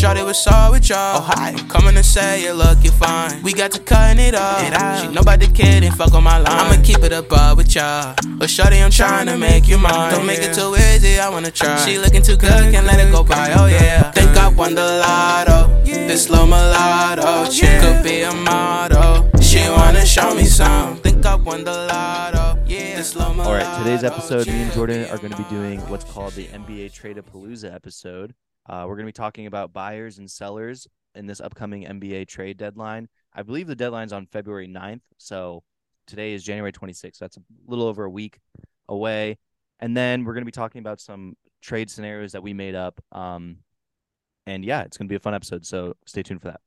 Shorty was all with y'all. Oh, hi. Coming to say you look, you fine. We got to cutting it off. It out. She know about the fuck on my line. I'ma keep it above with y'all. But Shorty, I'm trying to make you mine. Don't make it too easy, I wanna try. She looking too good, can't let it go by. Oh yeah. Think I won the lotto. This slow mulatto. Oh, she could be a model. She wanna show me some. Think I won the lotto. Yeah. This slow All right, today's episode, me and. Jordan are going to be doing what's called the NBA Trade-a-Palooza episode. Uh, we're going to be talking about buyers and sellers in this upcoming NBA trade deadline. I believe the deadline's on February 9th, so today is January 26th. That's a little over a week away. And then we're going to be talking about some trade scenarios that we made up. Um, and yeah, it's going to be a fun episode, so stay tuned for that.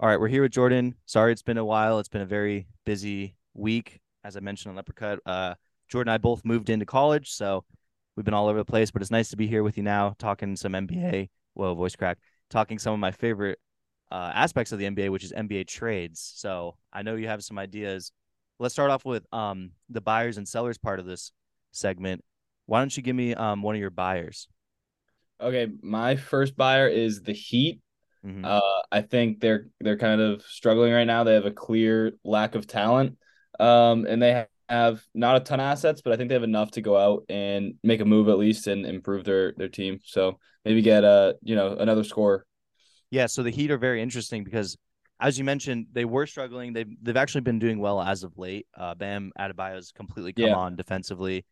All right, we're here with Jordan. Sorry it's been a while. It's been a very busy week. As I mentioned on Leprechaun, uh, Jordan and I both moved into college, so we've been all over the place, but it's nice to be here with you now, talking some NBA. Whoa, voice crack. Talking some of my favorite uh, aspects of the NBA, which is NBA trades. So I know you have some ideas. Let's start off with um, the buyers and sellers part of this segment. Why don't you give me um, one of your buyers? Okay, my first buyer is the Heat. Mhm. Uh, I think they're they're kind of struggling right now. They have a clear lack of talent, um, and they have not a ton of assets, but I think they have enough to go out and make a move at least and improve their their team. So maybe get a you know another score. Yeah, so the Heat are very interesting because, as you mentioned, they were struggling. They've they've actually been doing well as of late. Uh, Bam Adebayo's completely come Yeah. on defensively.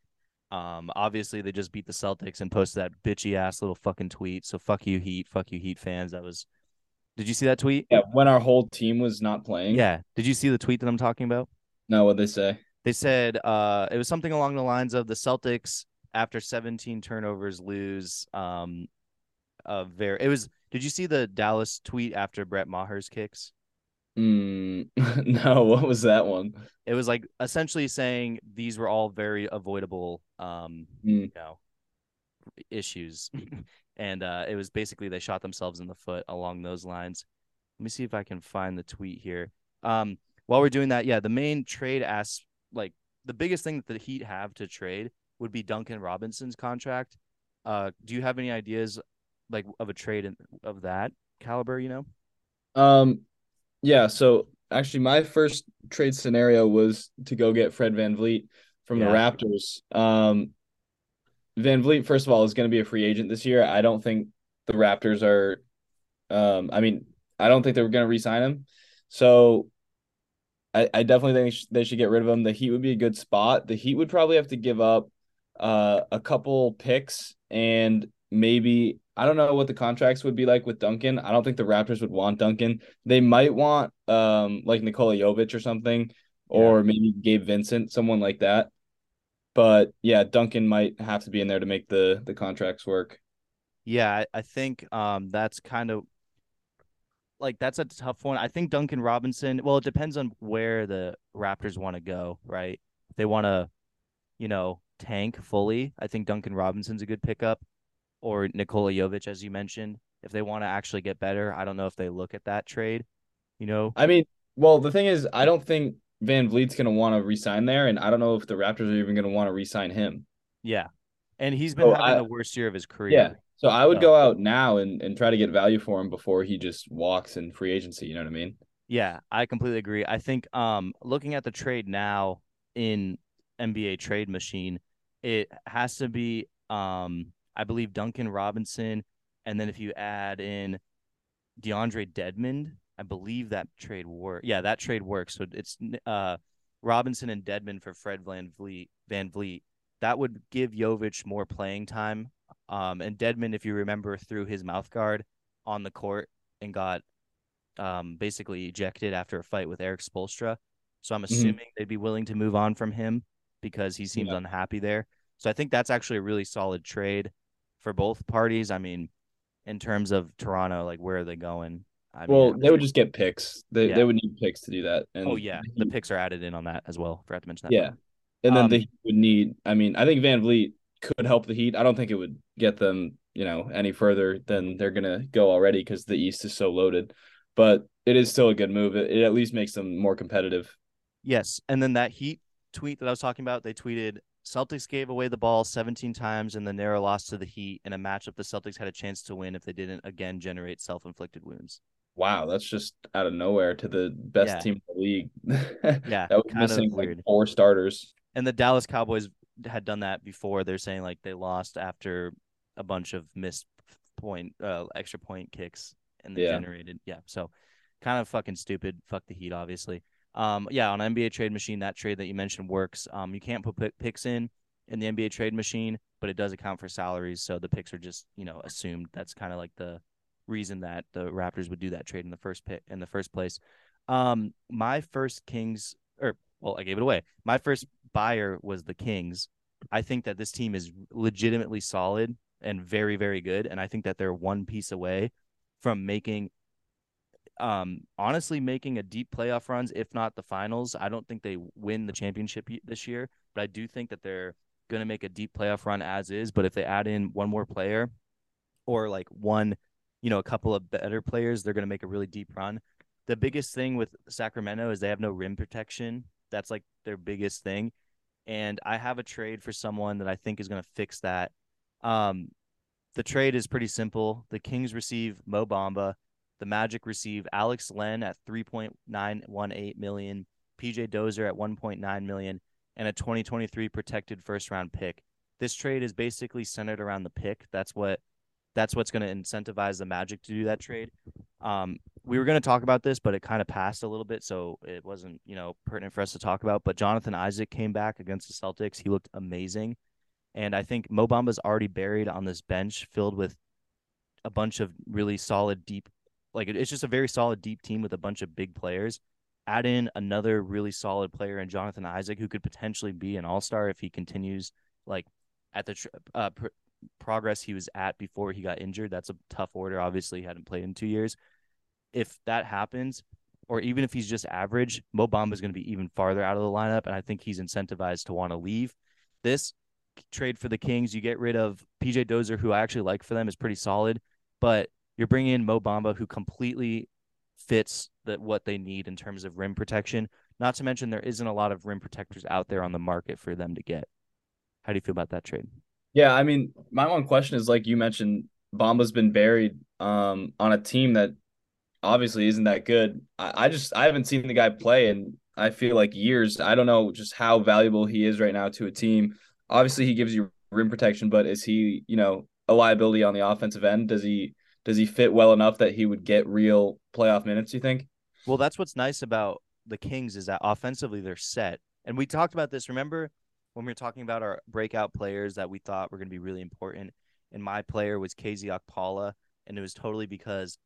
Um, obviously they just beat the Celtics and posted that bitchy ass little fucking tweet. So fuck you, Heat. Fuck you, Heat fans. That was. Did you see that tweet? Yeah, when our whole team was not playing. Yeah. Did you see the tweet that I'm talking about? No, what they say. They said uh, it was something along the lines of the Celtics after 17 turnovers lose. Um, a very. It was. Did you see the Dallas tweet after Brett Maher's kicks? Mm, no, what was that one? it was like essentially saying these were all very avoidable um Mm. you know issues and uh it was basically they shot themselves in the foot along those lines let me see if i can find the tweet here um while we're doing that yeah the main trade as like the biggest thing that the heat have to trade would be duncan robinson's contract uh do you have any ideas like of a trade in, of that caliber you know Um, yeah. So actually, my first trade scenario was to go get Fred VanVleet from the Raptors. Um, VanVleet, first of all, is going to be a free agent this year. I don't think the Raptors are. Um, I mean, I don't think they were going to re-sign him. So, I, I definitely think they sh- they should get rid of him. The Heat would be a good spot. The Heat would probably have to give up uh, a couple picks and maybe I don't know what the contracts would be like with Duncan. I don't think the Raptors would want Duncan. They might want um like Nikola Jovic or something, or maybe Gabe Vincent, someone like that. But yeah, Duncan might have to be in there to make the the contracts work. Yeah, I, I think um that's kind of like that's a tough one. I think Duncan Robinson, well, it depends on where the Raptors want to go, right? If they want to, you know, tank fully, I think Duncan Robinson's a good pickup or Nikola Jovic as you mentioned. If they want to actually get better, I don't know if they look at that trade, you know. I mean, well, the thing is, I don't think VanVleet's gonna want to resign there, and I don't know if the Raptors are even gonna want to resign him. Yeah. And he's been having I- the worst year of his career. Yeah. So I would So- go out now and, and try to get value for him before he just walks in free agency. You know what I mean? Yeah, I completely agree. I think um looking at the trade now in NBA trade machine, it has to be um I believe Duncan Robinson and then if you add in DeAndre Dedmon, I believe that trade work. Yeah, that trade works. So it's uh Robinson and Dedmon for Fred VanVleet Van Vliet. That would give Jovic more playing time. Um and Dedmon, if you remember, threw his mouth guard on the court and got um, basically ejected after a fight with Erik Spoelstra. So I'm assuming they'd be willing to move on from him because he seems Yeah. unhappy there. So I think that's actually a really solid trade for both parties. I mean, in terms of Toronto, like where are they going? I well, mean, they would just get picks. They Yeah. they would need picks to do that. And oh yeah, the picks are added in on that as well. Forgot to mention that. yeah, and then Um, the Heat would need. I mean, I think VanVleet could help the Heat. I don't think it would get them, you know, any further than they're gonna go already because the East is so loaded. But it is still a good move. It, it at least makes them more competitive. Yes, and then that Heat tweet that I was talking about, they tweeted Celtics gave away the ball 17 times in the narrow loss to the Heat in a matchup the Celtics had a chance to win if they didn't again generate self-inflicted wounds. Wow, that's just out of nowhere to the best Yeah. team in the league. Yeah, that was missing like weird. four starters. And the Dallas Cowboys had done that before. They're saying like they lost after a bunch of missed point, uh, extra point kicks, and they Yeah. generated. Yeah, so kind of fucking stupid. Fuck the Heat, obviously. Um, yeah, on NBA Trade Machine, that trade that you mentioned works. Um, you can't put pick- picks in in the NBA Trade Machine, but it does account for salaries, so the picks are just you know assumed. That's kind of like the reason that the Raptors would do that trade in the first pit in the first place. Um, my first Kings, or well, I gave it away. My first buyer was the Kings. I think that this team is legitimately solid and very, very good, and I think that they're one piece away from making, um, honestly, making a deep playoff runs, if not the finals. I don't think they win the championship this year, but I do think that they're going to make a deep playoff run as is. But if they add in one more player, or like one, you know, a couple of better players, they're going to make a really deep run. The biggest thing with Sacramento is they have no rim protection. That's like their biggest thing. And I have a trade for someone that I think is going to fix that. Um, the trade is pretty simple. The Kings receive Mo Bamba. The Magic receive Alex Len at 3.918 million, PJ Dozier at 1.9 million, and a 2023 protected first round pick. This trade is basically centered around the pick. That's what that's what's going to incentivize the Magic to do that trade. Um, we were going to talk about this, but it kind of passed a little bit, so it wasn't you know pertinent for us to talk about. But Jonathan Isaac came back against the Celtics. He looked amazing, and I think Mo Bamba's already buried on this bench filled with a bunch of really solid deep, like it's just a very solid deep team with a bunch of big players. Add in another really solid player in Jonathan Isaac, who could potentially be an All Star if he continues like at the uh, progress he was at before he got injured. That's a tough order. Obviously, he hadn't played in two years. If that happens, or even if he's just average, Mo Bamba is going to be even farther out of the lineup, and I think he's incentivized to want to leave. This trade for the Kings, you get rid of PJ Dozier, who I actually like for them, is pretty solid, but you're bringing in Mo Bamba, who completely fits the, what they need in terms of rim protection. Not to mention there isn't a lot of rim protectors out there on the market for them to get. How do you feel about that trade? Yeah, I mean, my one question is like you mentioned, Bamba's been buried um on a team that obviously isn't that good. I, I just I haven't seen the guy play in I feel like years. I don't know just how valuable he is right now to a team. Obviously, he gives you rim protection, but is he, you know, a liability on the offensive end? Does he does he fit well enough that he would get real playoff minutes, you think? Well, that's what's nice about the Kings is that offensively they're set. And we talked about this. Remember when we were talking about our breakout players that we thought were going to be really important? And my player was KZ Okpala. And it was totally because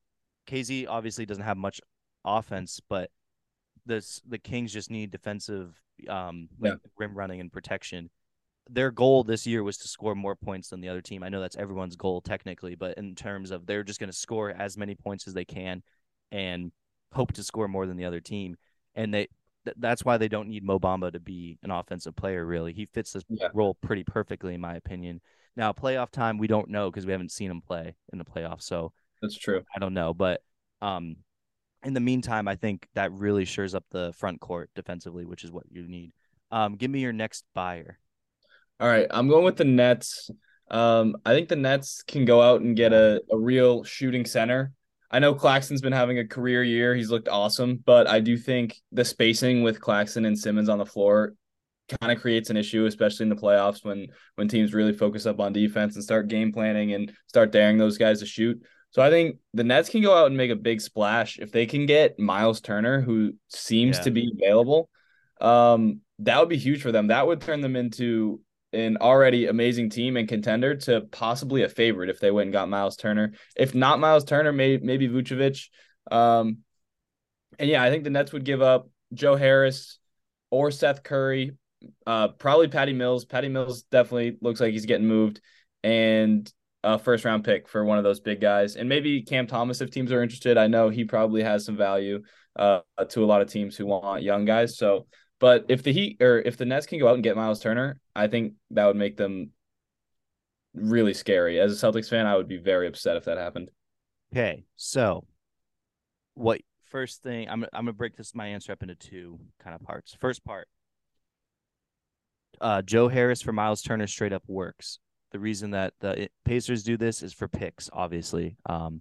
KZ obviously doesn't have much offense, but this the Kings just need defensive um like rim running and protection. Their goal this year was to score more points than the other team. I know that's everyone's goal technically, but in terms of they're just going to score as many points as they can and hope to score more than the other team. And they th- that's why they don't need Mo Bamba to be an offensive player. Really, he fits this Yeah. role pretty perfectly, in my opinion. Now, playoff time, we don't know because we haven't seen him play in the playoffs, so That's true. I don't know. But um, in the meantime, I think that really shores up the front court defensively, which is what you need. Um, give me your next buyer. All right, I'm going with the Nets. Um, I think the Nets can go out and get a, a real shooting center. I know Claxton's been having a career year. He's looked awesome, but I do think the spacing with Claxton and Simmons on the floor kind of creates an issue, especially in the playoffs when when teams really focus up on defense and start game planning and start daring those guys to shoot. So I think the Nets can go out and make a big splash if they can get Miles Turner, who seems Yeah. to be available. Um, that would be huge for them. That would turn them into an already amazing team and contender to possibly a favorite if they went and got Miles Turner. If not Miles Turner, maybe maybe Vucevic. Um, and yeah, I think the Nets would give up Joe Harris or Seth Curry, uh, probably Patty Mills. Patty Mills definitely looks like he's getting moved, and a first round pick for one of those big guys, and maybe Cam Thomas if teams are interested. I know he probably has some value uh, to a lot of teams who want young guys. So, but if the Heat or if the Nets can go out and get Miles Turner, I think that would make them really scary. As a Celtics fan, I would be very upset if that happened. Okay, so what first thing I'm I'm gonna break this my answer up into two kind of parts. First part, uh, Joe Harris for Miles Turner straight up works. The reason that the Pacers do this is for picks, obviously. Um,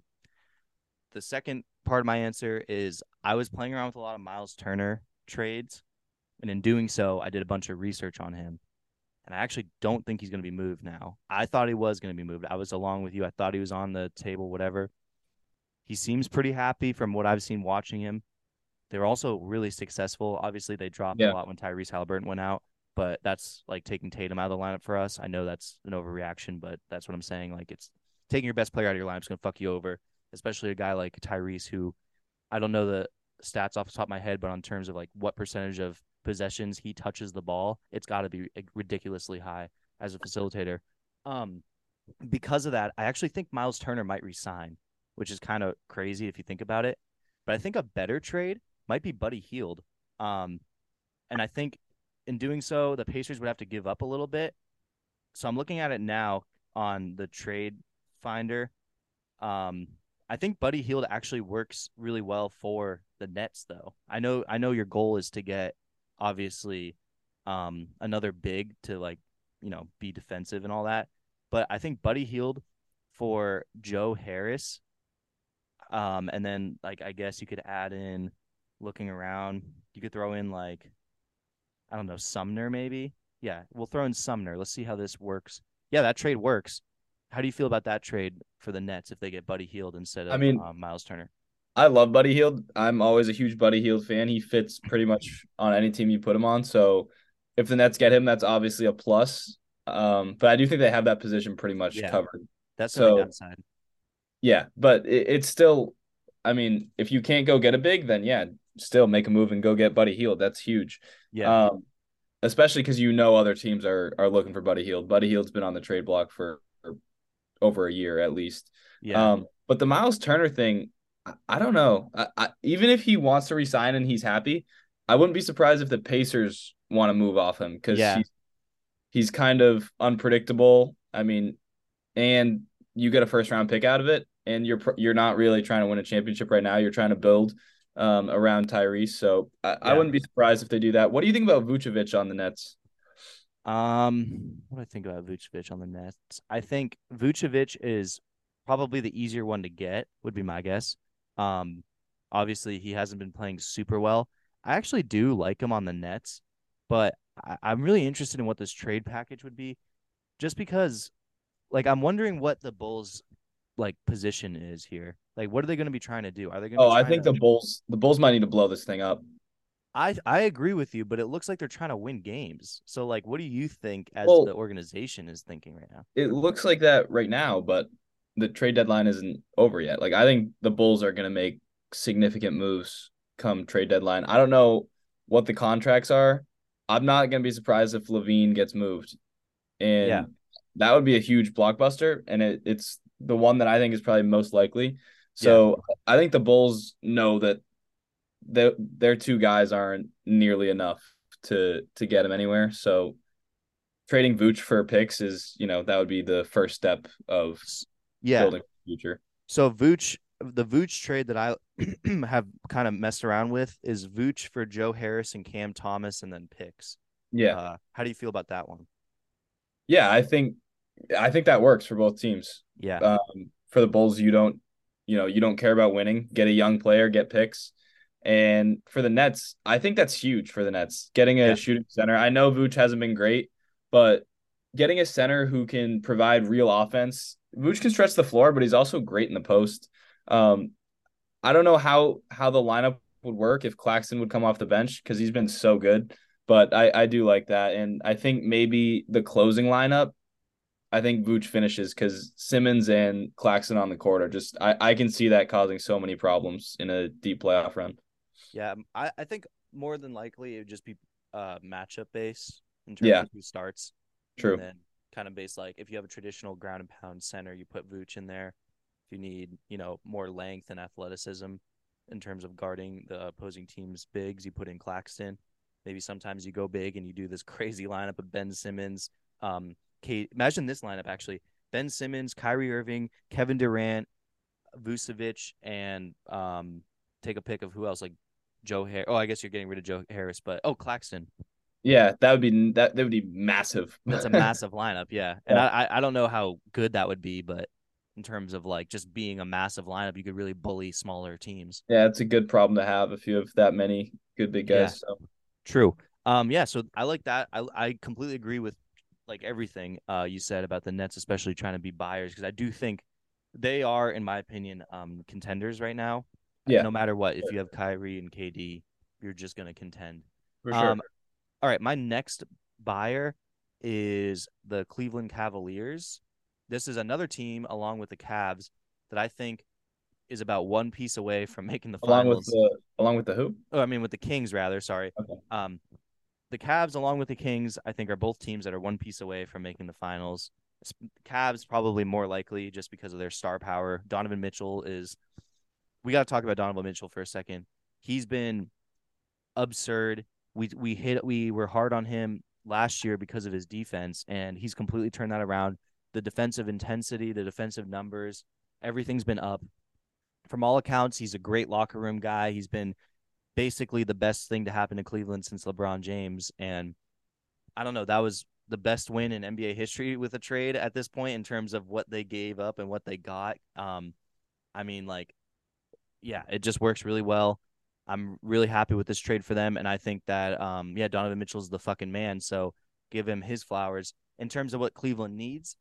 the second part of my answer is I was playing around with a lot of Miles Turner trades, and in doing so, I did a bunch of research on him. And I actually don't think he's going to be moved now. I thought he was going to be moved. I was along with you. I thought he was on the table, whatever. He seems pretty happy from what I've seen watching him. They were also really successful. Obviously, they dropped Yeah. a lot when Tyrese Halliburton went out, but that's like taking Tatum out of the lineup for us. I know that's an overreaction, but that's what I'm saying. Like it's taking your best player out of your lineup is going to fuck you over, especially a guy like Tyrese, who I don't know the stats off the top of my head, but on terms of like what percentage of possessions he touches the ball, it's got to be ridiculously high as a facilitator. Um, because of that, I actually think Miles Turner might resign, which is kind of crazy if you think about it. But I think a better trade might be Buddy Hield. Um, and I think in doing so, the Pacers would have to give up a little bit. So I'm looking at it now on the trade finder. Um, I think Buddy Hield actually works really well for the Nets, though. I know, I know your goal is to get obviously um another big to like you know be defensive and all that, but I think Buddy Hield for Joe Harris, um, and then like I guess you could add in looking around. You could throw in like I don't know Sumner maybe. Yeah, we'll throw in Sumner. Let's see how this works. Yeah, that trade works. How do you feel about that trade for the Nets if they get Buddy Hield instead of I mean- um, Miles Turner? I love Buddy Hield. I'm always a huge Buddy Hield fan. He fits pretty much on any team you put him on. So if the Nets get him, that's obviously a plus. Um, but I do think they have that position pretty much Yeah. covered. That's so- the downside. Yeah, but it, it's still. I mean, if you can't go get a big, then yeah, still make a move and go get Buddy Hield. That's huge. Yeah, Um, especially because you know other teams are are looking for Buddy Hield. Buddy Hield's been on the trade block for, for over a year at least. yeah, Um, but the Miles Turner thing, I, don't know. I, I, even if he wants to resign and he's happy, I wouldn't be surprised if the Pacers want to move off him because Yeah. he's, he's kind of unpredictable. I mean, and you get a first round pick out of it, and you're you're not really trying to win a championship right now. You're trying to build um, around Tyrese. So I, I wouldn't be surprised if they do that. What do you think about Vucevic on the Nets? Um, what do I think about Vucevic on the Nets? I think Vucevic is probably the easier one to get, would be my guess. Um, obviously he hasn't been playing super well. I actually do like him on the Nets, but I- I'm really interested in what this trade package would be, just because, like, I'm wondering what the Bulls' like position is here. Like, what are they going to be trying to do? Are they going? to Oh, I think the Bulls the Bulls might need to blow this thing up. I I agree with you, but it looks like they're trying to win games. So, like, what do you think as Well- the organization is thinking right now? it looks like that right now, but the trade deadline isn't over yet. Like I think the Bulls are going to make significant moves come trade deadline. I don't know what the contracts are. I'm not going to be surprised if LaVine gets moved, and Yeah. that would be a huge blockbuster. And it, it's the one that I think is probably most likely. So I think the Bulls know that their their two guys aren't nearly enough to to get him anywhere. So trading Vooch for picks is, you know, that would be the first step of Yeah. building future. So Vooch, the Vooch trade that I have kind of messed around with is Vooch for Joe Harris and Cam Thomas, and then picks. Yeah. Uh, how do you feel about that one? yeah, I think I think that works for both teams. Yeah. Um for the Bulls, you don't you know, you don't care about winning. Get a young player, get picks. And for the Nets, I think that's huge for the Nets. Getting a Yeah. shooting center. I know Vooch hasn't been great, but getting a center who can provide real offense. Vooch can stretch the floor, but he's also great in the post. Um, I don't know how how the lineup would work if Claxton would come off the bench because he's been so good. But I, I do like that. And I think maybe the closing lineup, I think Vooch finishes because Simmons and Claxton on the court are just I, I can see that causing so many problems in a deep playoff run. Yeah. I, I think more than likely it would just be uh matchup base in terms Yeah. of who starts. True. And then kind of based like if you have a traditional ground and pound center, you put Vooch in there. If you need, you know, more length and athleticism in terms of guarding the opposing team's bigs, you put in Claxton. Maybe sometimes you go big and you do this crazy lineup of Ben Simmons. Um, Kate, imagine this lineup actually: Ben Simmons, Kyrie Irving, Kevin Durant, Vucevic, and um, take a pick of who else like Joe Harris. Oh, I guess you're getting rid of Joe Harris, but oh, Claxton. Yeah, that would be that that would be massive. That's a massive lineup, yeah. And yeah. I I don't know how good that would be, but in terms of like just being a massive lineup, you could really bully smaller teams. Yeah, it's a good problem to have if you have that many good big guys. Yeah. So. True. Um, yeah, so I like that. I I completely agree with like everything uh you said about the Nets, especially trying to be buyers, because I do think they are, in my opinion, um contenders right now. Yeah. No matter what, if you have Kyrie and KD, you're just gonna contend. For sure. Um, all right, my next buyer is the Cleveland Cavaliers. This is another team along with the Cavs that I think is about one piece away from making the along finals. With the, along with the who? Oh, I mean with the Kings rather. Sorry. Okay. Um, the Cavs along with the Kings, I think, are both teams that are one piece away from making the finals. Cavs probably more likely just because of their star power. Donovan Mitchell is. We got to talk about Donovan Mitchell for a second. He's been absurd. We we hit we were hard on him last year because of his defense, and he's completely turned that around. The defensive intensity, the defensive numbers, everything's been up. From all accounts, he's a great locker room guy. He's been basically the best thing to happen to Cleveland since LeBron James. And I don't know, that was the best win in NBA history with a trade at this point in terms of what they gave up and what they got. Um, I mean, like, yeah, it just works really well. I'm really happy with this trade for them, and I think that um, yeah, Donovan Mitchell's the fucking man. So give him his flowers. In terms of what Cleveland needs,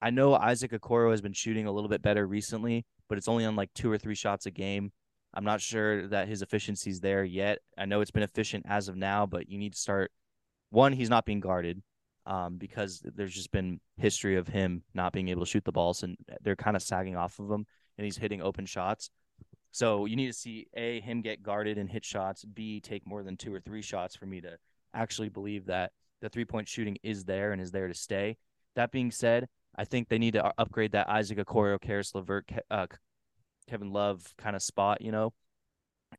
I know Isaac Okoro has been shooting a little bit better recently, but it's only on like two or three shots a game. I'm not sure that his efficiency's there yet. I know it's been efficient as of now, but you need to start. One, he's not being guarded um, because there's just been history of him not being able to shoot the balls, and they're kind of sagging off of him, and he's hitting open shots. So you need to see a him get guarded and hit shots. B take more than two or three shots for me to actually believe that the three point shooting is there and is there to stay. That being said, I think they need to upgrade that Isaac Okoro, Caris LeVert, uh, Kevin Love kind of spot, you know,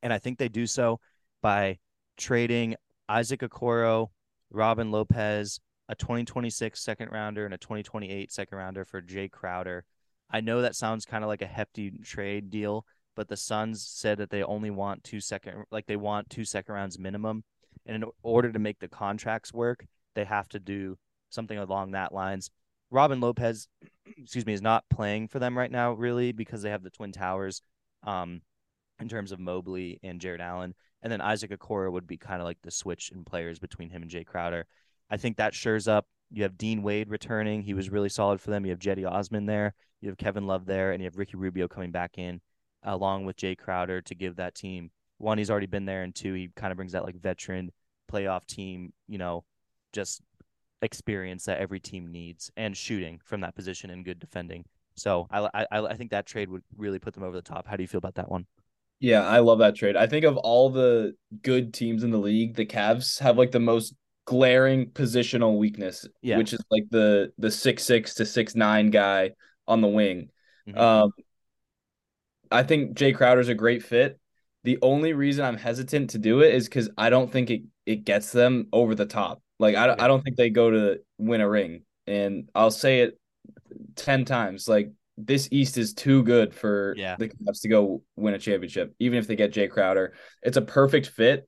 and I think they do so by trading Isaac Okoro, Robin Lopez, a 2026 second rounder, and a 2028 second rounder for Jae Crowder. I know that sounds kind of like a hefty trade deal, but the Suns said that they only want two second like they want two second rounds minimum. And in order to make the contracts work, they have to do something along that lines. Robin Lopez, excuse me, is not playing for them right now, really, because they have the Twin Towers um, in terms of Mobley and Jarrett Allen. And then Isaac Okoro would be kind of like the switch in players between him and Jae Crowder. I think that shores up. You have Dean Wade returning. He was really solid for them. You have Cedi Osman there. You have Kevin Love there. And you have Ricky Rubio coming back in along with Jae Crowder to give that team one, he's already been there, and two, he kind of brings that like veteran playoff team, you know, just experience that every team needs and shooting from that position and good defending. So I, I I think that trade would really put them over the top. How do you feel about that one? Yeah, I love that trade. I think of all the good teams in the league, the Cavs have like the most glaring positional weakness, yeah. which is like the the six six to six nine guy on the wing. Mm-hmm. Um, I think Jae Crowder's a great fit. The only reason I'm hesitant to do it is because I don't think it, it gets them over the top. Like I, I don't think they go to win a ring. And I'll say it ten times. Like this East is too good for yeah. the Cavs to go win a championship, even if they get Jae Crowder. It's a perfect fit.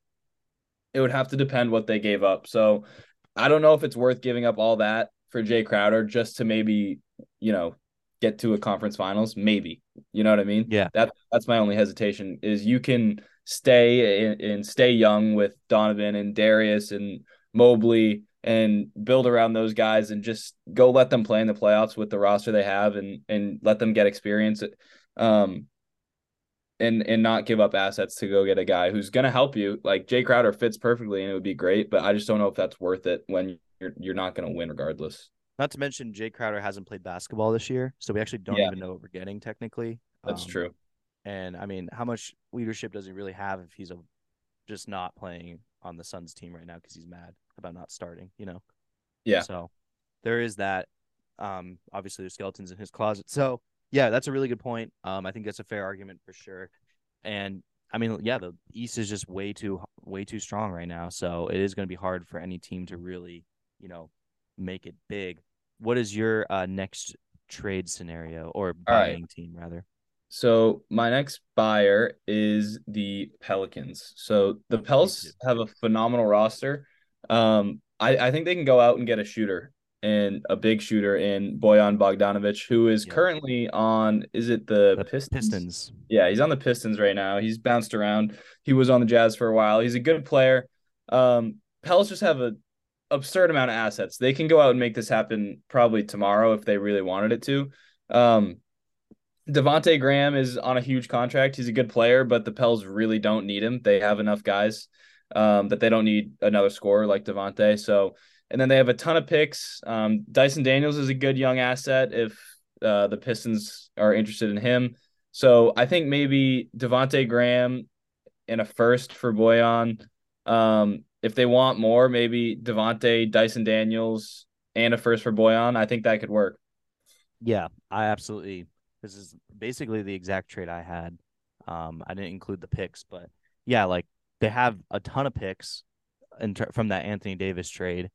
It would have to depend what they gave up. So I don't know if it's worth giving up all that for Jae Crowder just to maybe, you know, get to a conference finals maybe. You know what i mean? Yeah. That that's my only hesitation is you can stay and, and stay young with donovan and darius and mobley and build around those guys and just go let them play in the playoffs with the roster they have and and let them get experience. Um and and not give up assets to go get a guy who's going to help you. Like Jae Crowder fits perfectly and it would be great but I just don't know if that's worth it when you're you're not going to win regardless not to mention, Jae Crowder hasn't played basketball this year, so we actually don't yeah. even know what we're getting technically. That's um, true. And I mean, how much leadership does he really have if he's a, just not playing on the Suns team right now because he's mad about not starting? You know. Yeah. So there is that. Um, obviously, there's skeletons in his closet. So yeah, that's a really good point. Um, I think that's a fair argument for sure. And I mean, yeah, the East is just way too way too strong right now. So it is going to be hard for any team to really, you know, make it big what is your uh, next trade scenario or buying right. team rather? So my next buyer is the Pelicans. So the Pels have a phenomenal roster, Um, I, I think they can go out and get a shooter and a big shooter in Bojan Bogdanovic, who is Yeah. currently on. Is it the, The Pistons? Pistons. Yeah, he's on the Pistons right now. He's bounced around. He was on the Jazz for a while. He's a good player. Um, Pels just have a absurd amount of assets. They can go out and make this happen probably tomorrow if they really wanted it to. Um, Devonte Graham is on a huge contract. He's a good player, but the Pels really don't need him. They have enough guys um, that they don't need another scorer like Devonte. So, and then they have a ton of picks. Um, Dyson Daniels is a good young asset if uh, the Pistons are interested in him. So I think maybe Devonte Graham and a first for Bojan. Um, if they want more, maybe Devonte, Dyson Daniels, and a first for Bojan. I think that could work. Yeah, I absolutely. This is basically the exact trade I had. Um, I didn't include the picks, but yeah, like they have a ton of picks in ter- from that Anthony Davis trade.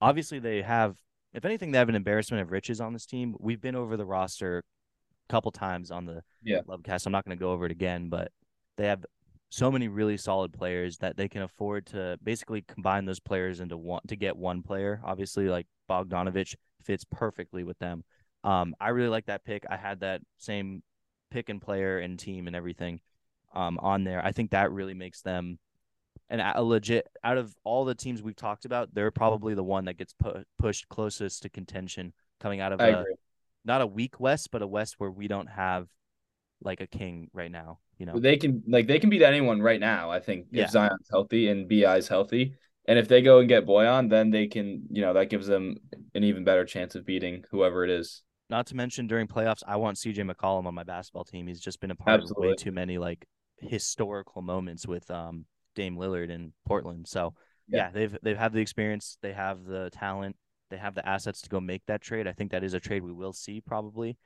Obviously, they have. If anything, they have an embarrassment of riches on this team. We've been over the roster a couple times on the Yeah. Lub Cast. I'm not going to go over it again, but they have so many really solid players that they can afford to basically combine those players into one to get one player. Obviously, like Bogdanovic fits perfectly with them. Um, I really like that pick. I had that same pick and player and team and everything um, on there. I think that really makes them and a legit out of all the teams we've talked about, they're probably the one that gets pu- pushed closest to contention coming out of I a, agree. not a weak West, but a West where we don't have like a king right now. You know, They can like they can beat anyone right now. I think Yeah. if Zion's healthy and Bi's healthy, and if they go and get Bojan, then they can you know that gives them an even better chance of beating whoever it is. not to mention during playoffs, I want CJ McCollum on my basketball team. He's just been a part of way Absolutely. too many like historical moments with um Dame Lillard in Portland. So Yeah. yeah, they've they've had the experience, they have the talent, they have the assets to go make that trade. I think that is a trade we will see probably,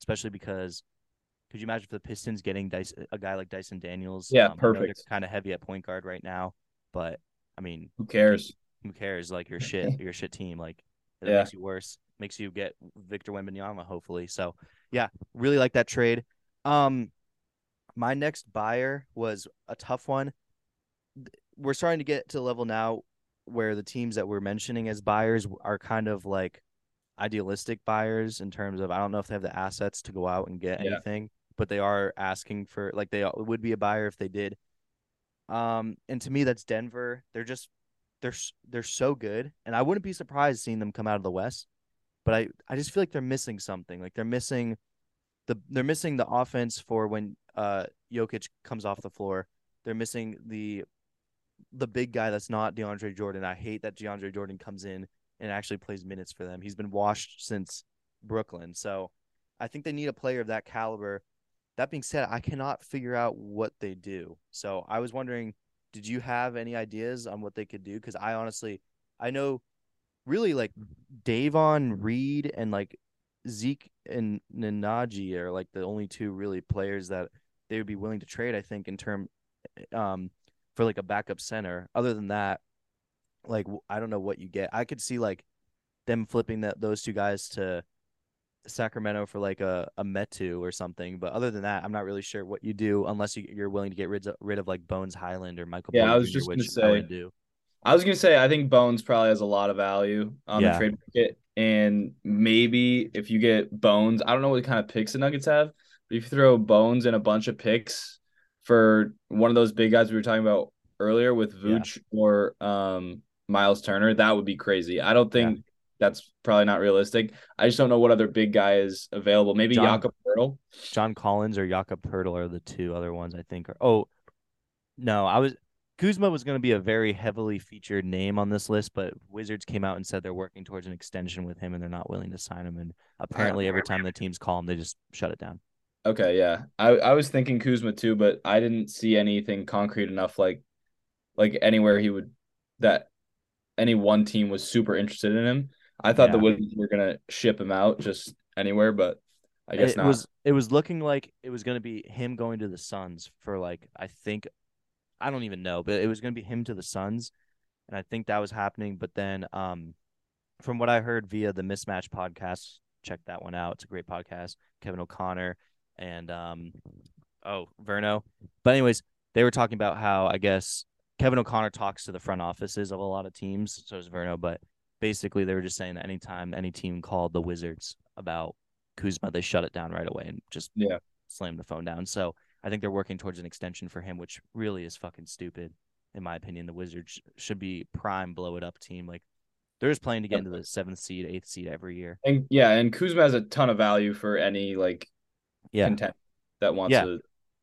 especially because could you imagine if the Pistons getting Dice, a guy like Dyson Daniels? Yeah, Um, perfect. kind of heavy at point guard right now, but I mean, Who cares? who cares? Like your shit, your shit team. Like it Yeah. makes you worse. Makes you get Victor Wembanyama, hopefully. So yeah, really like that trade. Um, my next buyer was a tough one. We're starting to get to a level now where the teams that we're mentioning as buyers are kind of like idealistic buyers in terms of I don't know if they have the assets to go out and get Yeah. anything, but they are asking for like they would be a buyer if they did. Um, and to me, that's Denver. They're just they're they're so good, and I wouldn't be surprised seeing them come out of the West. But I I just feel like they're missing something. Like they're missing the they're missing the offense for when uh Jokic comes off the floor. They're missing the the big guy that's not DeAndre Jordan. I hate that DeAndre Jordan comes in and actually plays minutes for them. He's been washed since Brooklyn. So I think they need a player of that caliber. That being said, I cannot figure out what they do. So I was wondering, did you have any ideas on what they could do? Because I honestly, I know really like Davon Reed and like Zeke and Nnaji are like the only two really players that they would be willing to trade. I think in term, um, for like a backup center. Other than that, like I don't know what you get. I could see like them flipping that those two guys to Sacramento for like a a Metu or something. But other than that, I'm not really sure what you do unless you, you're willing to get rid of, rid of like Bones Hyland or Michael. Yeah, I was just gonna say- I do. I was gonna say I think Bones probably has a lot of value on Yeah. the trade market, and maybe if you get Bones, I don't know what kind of picks the Nuggets have, but if you throw Bones and a bunch of picks for one of those big guys we were talking about earlier with Yeah. Vooch or um Miles Turner, that would be crazy. I don't think that's probably not realistic. I just don't know what other big guy is available. Maybe John- Jakob Poeltl. John Collins or Jakob Poeltl are the two other ones I think are. Oh, no, I was Kuzma was going to be a very heavily featured name on this list, but Wizards came out and said they're working towards an extension with him and they're not willing to sign him. And apparently, every time the teams call him, they just shut it down. Okay, yeah. I I was thinking Kuzma too, but I didn't see anything concrete enough like like anywhere he would that any one team was super interested in him. I thought the Yeah. Wizards were gonna ship him out just anywhere, but I guess it not. was it was looking like it was going to be him going to the Suns for like I think I don't even know, but it was going to be him to the Suns, and I think that was happening. But then, um, from what I heard via the Mismatch podcast, check that one out. It's a great podcast. Kevin O'Connor and um, oh Verno. But anyways, they were talking about how I guess Kevin O'Connor talks to the front offices of a lot of teams, so does Verno, but basically they were just saying that anytime any team called the Wizards about Kuzma, they shut it down right away and just Yeah. slam the phone down. So I think they're working towards an extension for him, which really is fucking stupid, in my opinion. The Wizards should be prime blow it up team. Like they're just playing to get into the seventh seed, eighth seed every year. And yeah, and Kuzma has a ton of value for any like Yeah. content that wants Yeah.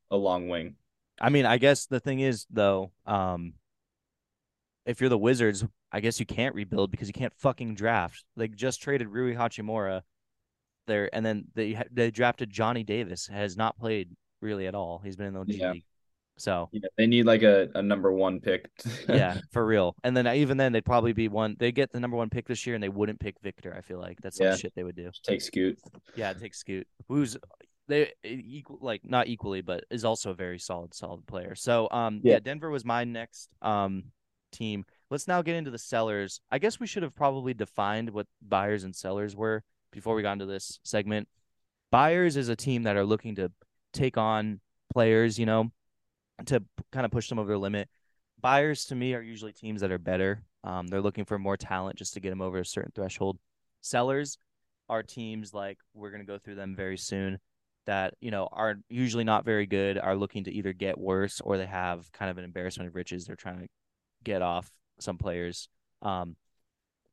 a, a long wing. I mean, I guess the thing is though, um, if you're the Wizards, I guess you can't rebuild because you can't fucking draft. They just traded Rui Hachimura there, and then they they drafted Johnny Davis. Has not played really at all. He's been in the G Yeah. League, so Yeah, they need like a, a number one pick. yeah, for real. And then even then, they'd probably be one. They get the number one pick this year, and they wouldn't pick Victor. I feel like that's some Yeah. shit they would do. take Scoot. Yeah, take Scoot, who's they equal like not equally, but is also a very solid, solid player. So um yeah, Yeah. Denver was my next um team. Let's now get into the sellers. I guess we should have probably defined what buyers and sellers were before we got into this segment. Buyers is a team that are looking to take on players, you know, to kind of push them over their limit. Buyers to me are usually teams that are better. Um, they're looking for more talent just to get them over a certain threshold. Sellers are teams like we're going to go through them very soon that you know are usually not very good are looking to either get worse or they have kind of an embarrassment of riches they're trying to get off some players um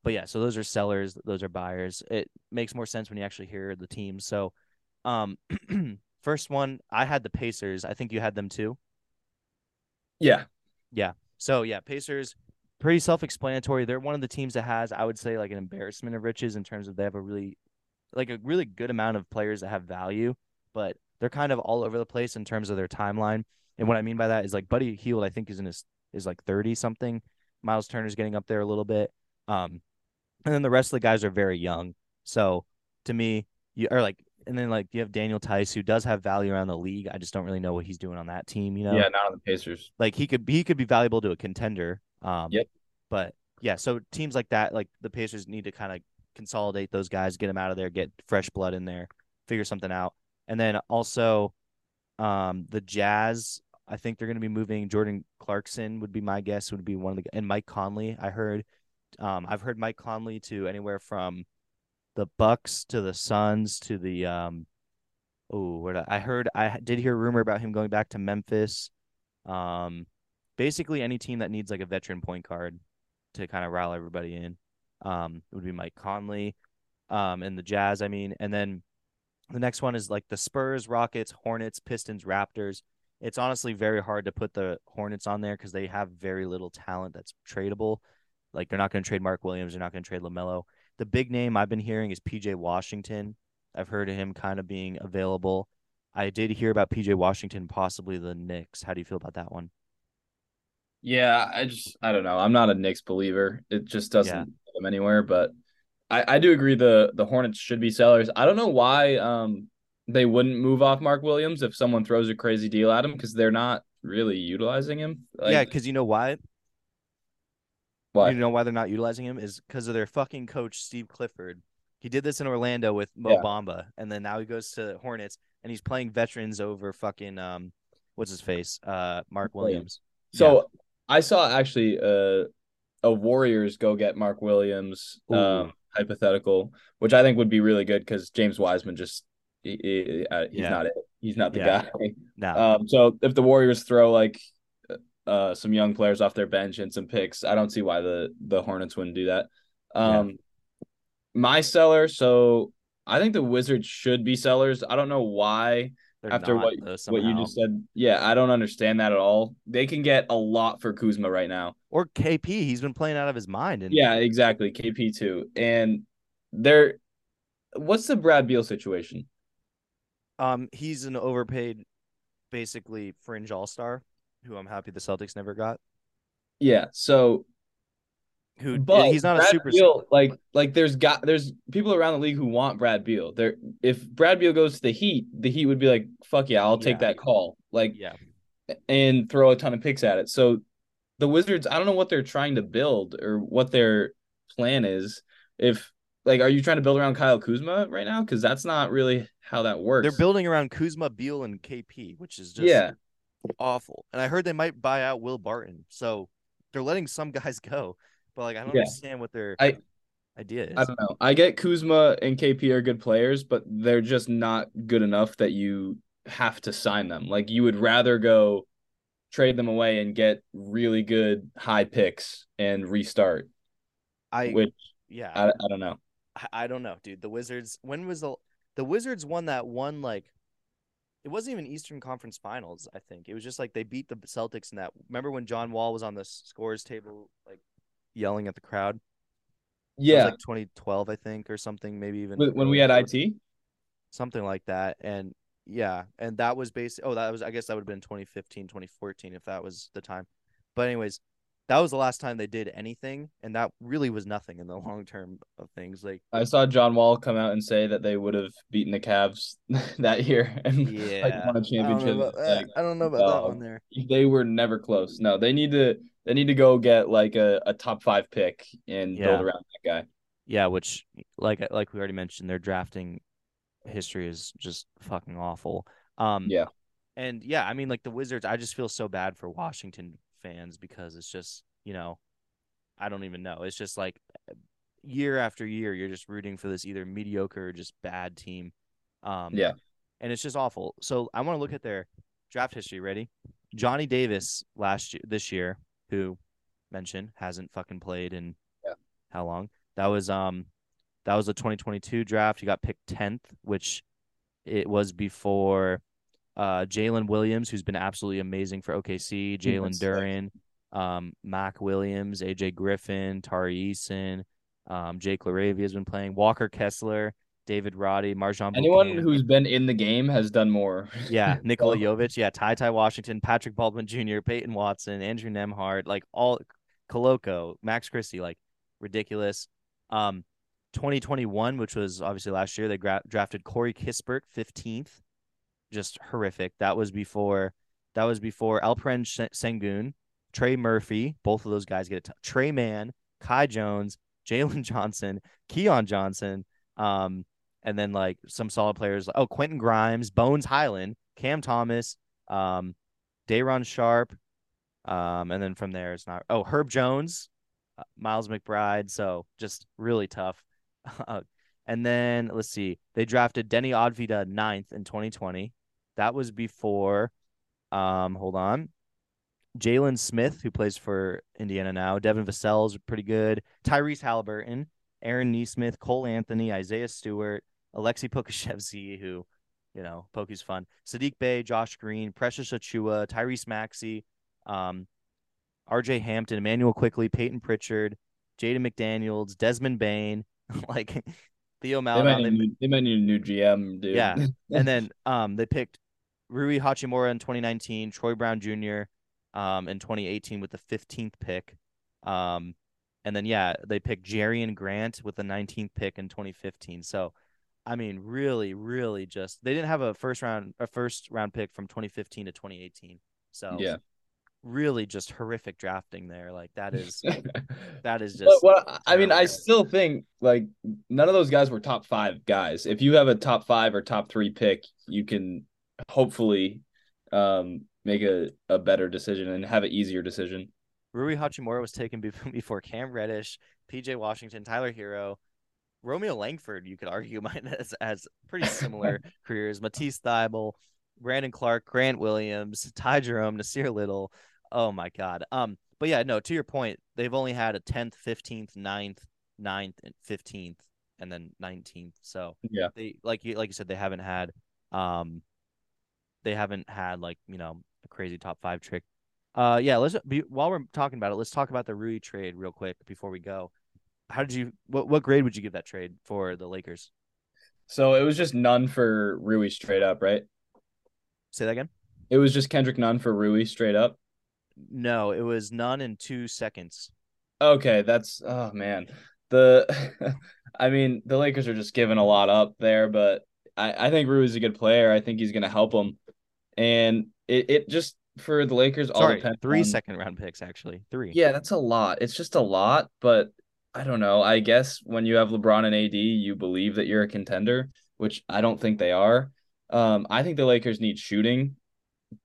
but yeah so those are sellers those are buyers it makes more sense when you actually hear the teams so um first one i had the pacers i think you had them too Yeah. Yeah. so yeah, Pacers, pretty self-explanatory. They're one of the teams that has, I would say, like an embarrassment of riches in terms of they have a really, like a really good amount of players that have value, but they're kind of all over the place in terms of their timeline. And what I mean by that is like Buddy Hield, I think is in his is like thirty something. Miles Turner's getting up there a little bit. Um, and then the rest of the guys are very young. So to me, you are like, and then like you have Daniel Theis who does have value around the league. I just don't really know what he's doing on that team. You know, Yeah, not on the Pacers. like he could he could be valuable to a contender. Um, Yep. But yeah, so teams like that, like the Pacers, need to kind of consolidate those guys, get them out of there, get fresh blood in there, figure something out, and then also, um, the Jazz. I think they're going to be moving. Jordan Clarkson would be my guess. Would be one of the and Mike Conley. I heard, um, I've heard Mike Conley to anywhere from the Bucks to the Suns to the um. Oh, what I heard, I did hear a rumor about him going back to Memphis. Um, basically any team that needs like a veteran point guard to kind of rile everybody in. Um, would be Mike Conley, um, and the Jazz. I mean, and then the next one is like the Spurs, Rockets, Hornets, Pistons, Raptors. It's honestly very hard to put the Hornets on there because they have very little talent that's tradable. Like they're not going to trade Mark Williams, they're not going to trade LaMelo. The big name I've been hearing is PJ Washington. I've heard of him kind of being available. I did hear about PJ Washington, possibly the Knicks. How do you feel about that one? Yeah, I just I don't know. I'm not a Knicks believer. It just doesn't Yeah. them anywhere. But I I do agree the the Hornets should be sellers. I don't know why um they wouldn't move off Mark Williams if someone throws a crazy deal at him because they're not really utilizing him. Like, yeah, because you know why? why? You know why they're not utilizing him is because of their fucking coach Steve Clifford. He did this in Orlando with Mo Yeah. Bamba, and then now he goes to Hornets and he's playing veterans over fucking um, what's his face? Uh, Mark Williams. So I saw actually uh, a Warriors go get Mark Williams um, hypothetical, which I think would be really good because James Wiseman just he, uh, he's Yeah. not it. He's not the Yeah. guy. Now, Um, so if the Warriors throw like uh some young players off their bench and some picks, I don't see why the the Hornets wouldn't do that. Um, my seller. So I think the Wizards should be sellers. I don't know why they're after not, what though, what you just said. Yeah, I don't understand that at all. They can get a lot for Kuzma right now. or KP, he's been playing out of his mind. And Yeah, exactly. KP too, and they're. What's the Brad Beal situation? Um, he's an overpaid, basically fringe all star, who I'm happy the Celtics never got. Yeah, so Who But he's not Brad a super. Beal, like like there's got there's people around the league who want Brad Beal. There, if Brad Beal goes to the Heat, the Heat would be like, "Fuck yeah, I'll take Yeah. that call." Like, yeah, and throw a ton of picks at it. So the Wizards, I don't know what they're trying to build or what their plan is. If like, are you trying to build around Kyle Kuzma right now? Because that's not really how that works. they're building around Kuzma, Beal, and KP, which is just yeah, awful. And I heard they might buy out Will Barton. So they're letting some guys go, but like I don't Yeah. understand what their I- idea is. I don't know. I get Kuzma and KP are good players, but they're just not good enough that you have to sign them. Like you would rather go trade them away and get really good high picks and restart. I which yeah, I, I don't know. I, I don't know, dude. The Wizards. When was the the Wizards won that one? Like, it wasn't even Eastern Conference Finals. I think it was just like they beat the Celtics in that. Remember when John Wall was on the scores table, like yelling at the crowd? It was Yeah, like 2012, I think, or something. Maybe even when when we had. IT. something like that and yeah and that was based oh that was i guess that would have been 2015 2014 if that was the time but anyways that was the last time they did anything and that really was nothing in the long term of things like I saw John Wall come out and say that they would have beaten the Cavs that year and yeah like won a I don't know championship. about uh, Like, I don't know about that one there um, they were never close. No, they need to they need to go get like a, a top five pick and Yeah. build around that guy. yeah which like uh, like we already mentioned their drafting history is just fucking awful um Yeah. and yeah, I mean, like the Wizards, I just feel so bad for Washington fans because it's just, you know, I don't even know. It's just like year after year, you're just rooting for this either mediocre or just bad team. Um, Yeah. and it's just awful. So I want to look at their draft history. Ready? Johnny Davis last year, this year, who mentioned hasn't fucking played in Yeah. how long? That was um, that was the 2022 draft. He got picked 10th, which it was before uh, Jalen Williams, who's been absolutely amazing for OKC, Jalen. Duren, um, Mac Williams, AJ Griffin, Tari Eason, um, Jake LaRavia has been playing, Walker Kessler, David Roddy, Marjan. Anyone Buchanan. who's been in the game has done more. Yeah, Nikola Jovic, yeah, Ty Ty Washington, Patrick Baldwin Jr., Peyton Watson, Andrew Nembhard, like all Koloko, Max Christie, like ridiculous. Um, 2021, which was obviously last year, they gra- drafted Corey Kispert 15th, just horrific. That was before, that was before Alperen Sengun, Trey Murphy, both of those guys get a t- Tre Mann, Kai Jones, Jalen Johnson, Keon Johnson, um, and then like some solid players. Oh, Quentin Grimes, Bones Hyland, Cam Thomas, um, Day'Ron Sharpe, um, and then from there it's not. Oh, Herb Jones, uh, Miles McBride. So just really tough. and then let's see, they drafted Deni Avdija ninth in 2020. That was before. Um, hold on. Jalen Smith, who plays for Indiana now, Devin Vassell's pretty good. Tyrese Halliburton, Aaron Nesmith, Cole Anthony, Isaiah Stewart, Aleksej Pokusevski, who, you know, Pokey's fun. Sadiq Bey, Josh Green, Precious Achiuwa, Tyrese Maxey, um, RJ Hampton, Immanuel Quickley, Payton Pritchard, Jaden McDaniels, Desmond Bane, like Theo They might, Maledon. need, They, they might need a new GM, dude. Yeah. and then um they picked Rui Hachimura in 2019, Troy Brown Jr. um in 2018 with the 15th pick. Um and then yeah, they picked Jerian Grant with the 19th pick in 2015. So I mean, really, really just they didn't have a first round a first round pick from 2015 to 2018. So yeah. really just horrific drafting there. Like that is that is just what I mean, I still think like none of those guys were top five guys. If you have a top five or top three pick, you can hopefully um make a, a better decision and have an easier decision. Rui Hachimura was taken before Cam Reddish, PJ Washington, Tyler Herro, Romeo Langford. You could argue might as has pretty similar careers. Matisse Thybulle, Brandon Clarke, Grant Williams, Ty Jerome, Nassir Little. Oh my God. Um, but yeah, no. To your point, they've only had a tenth, fifteenth, 9th, 9th, and fifteenth, and then nineteenth. So Yeah. they like you like you said, they haven't had um, they haven't had like you know a crazy top five trick uh, yeah. Let's be while we're talking about it. Let's talk about the Rui trade real quick before we go. How did you? What what grade would you give that trade for the Lakers? So it was just Nunn for Rui straight up, right? Say that again. It was just Kendrick Nunn for Rui straight up. No, it was Nunn in two seconds. Okay, that's oh man. The I mean, the Lakers are just giving a lot up there, but I, I think Rui's a good player. I think he's gonna help them. And it, it just for the Lakers all Sorry, depends three on- second round picks actually. Three. Yeah, that's a lot. It's just a lot, but I don't know. I guess when you have LeBron and AD, you believe that you're a contender, which I don't think they are. Um, I think the Lakers need shooting,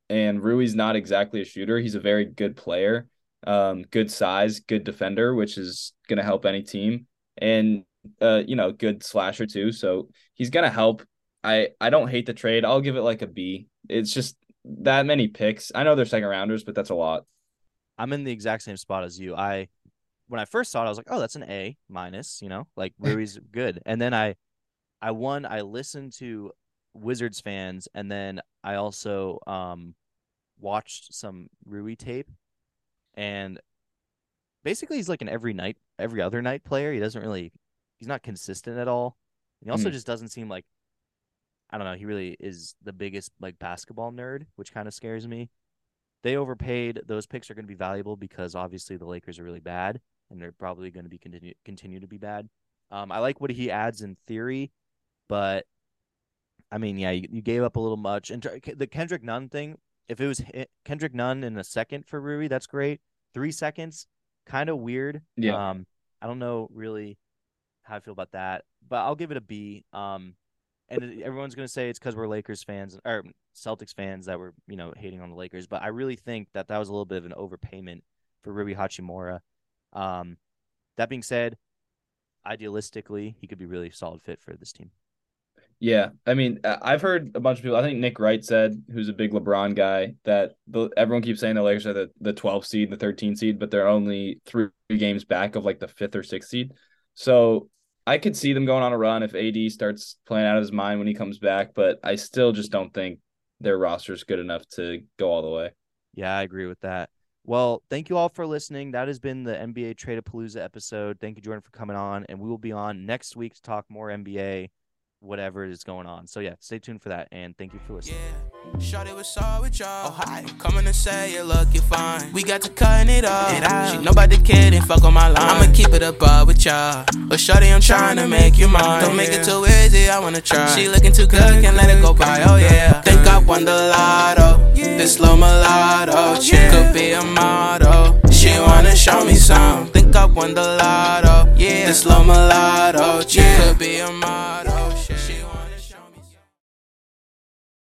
and Rui's not exactly a shooter. He's a very good player, um, good size, good defender, which is going to help any team, and uh, you know, good slasher too. So he's going to help. I I don't hate the trade. I'll give it like a B. It's just that many picks. I know they're second rounders, but that's a lot. I'm in the exact same spot as you. I when I first saw it, I was like, oh, that's an A minus, you know, like Rui's good. And then I I won, I listened to Wizards fans, and then I also um watched some Rui tape and basically he's like an every night every other night player. He doesn't really he's not consistent at all. He also mm. just doesn't seem like I don't know, he really is the biggest like basketball nerd, which kind of scares me. They overpaid. Those picks are going to be valuable because obviously the Lakers are really bad and they're probably going to be continue continue to be bad. Um, I like what he adds in theory, but I mean, yeah, you, you gave up a little much. And the Kendrick Nunn thing, if it was Kendrick Nunn in a second for Rui, that's great. Three seconds, kind of weird. Yeah. Um, I don't know really how I feel about that, but I'll give it a B. Um, and everyone's gonna say it's because we're Lakers fans or Celtics fans that were you know hating on the Lakers, but I really think that that was a little bit of an overpayment for Ruby Hachimura. Um, that being said, idealistically, he could be really solid fit for this team. Yeah, I mean, I've heard a bunch of people. I think Nick Wright said, who's a big LeBron guy, that the, everyone keeps saying the Lakers are the the 12 seed, the 13 seed, but they're only three games back of like the fifth or sixth seed. So I could see them going on a run if AD starts playing out of his mind when he comes back, but I still just don't think their roster is good enough to go all the way. Yeah, I agree with that. Well, thank you all for listening. That has been the NBA Trade Palooza episode. Thank you, Jordan, for coming on, and we will be on next week to talk more NBA whatever is going on. So yeah, stay tuned for that and thank you for listening. Yeah. Shorty was all with y'all. Oh, hi. Coming to say you look you fine. We got to cutting it off. It out. She nobody kid and fuck on my line. I'ma keep it above with y'all. But shorty, I'm trying to make you mine. Don't make it too easy, I wanna try. She looking too good, can't let it go by. Oh yeah. Think I won the lotto. This slow mulatto. Oh, she could be a model. She wanna show me some. Think I won the lotto. Yeah. This slow mulatto. She could be a model.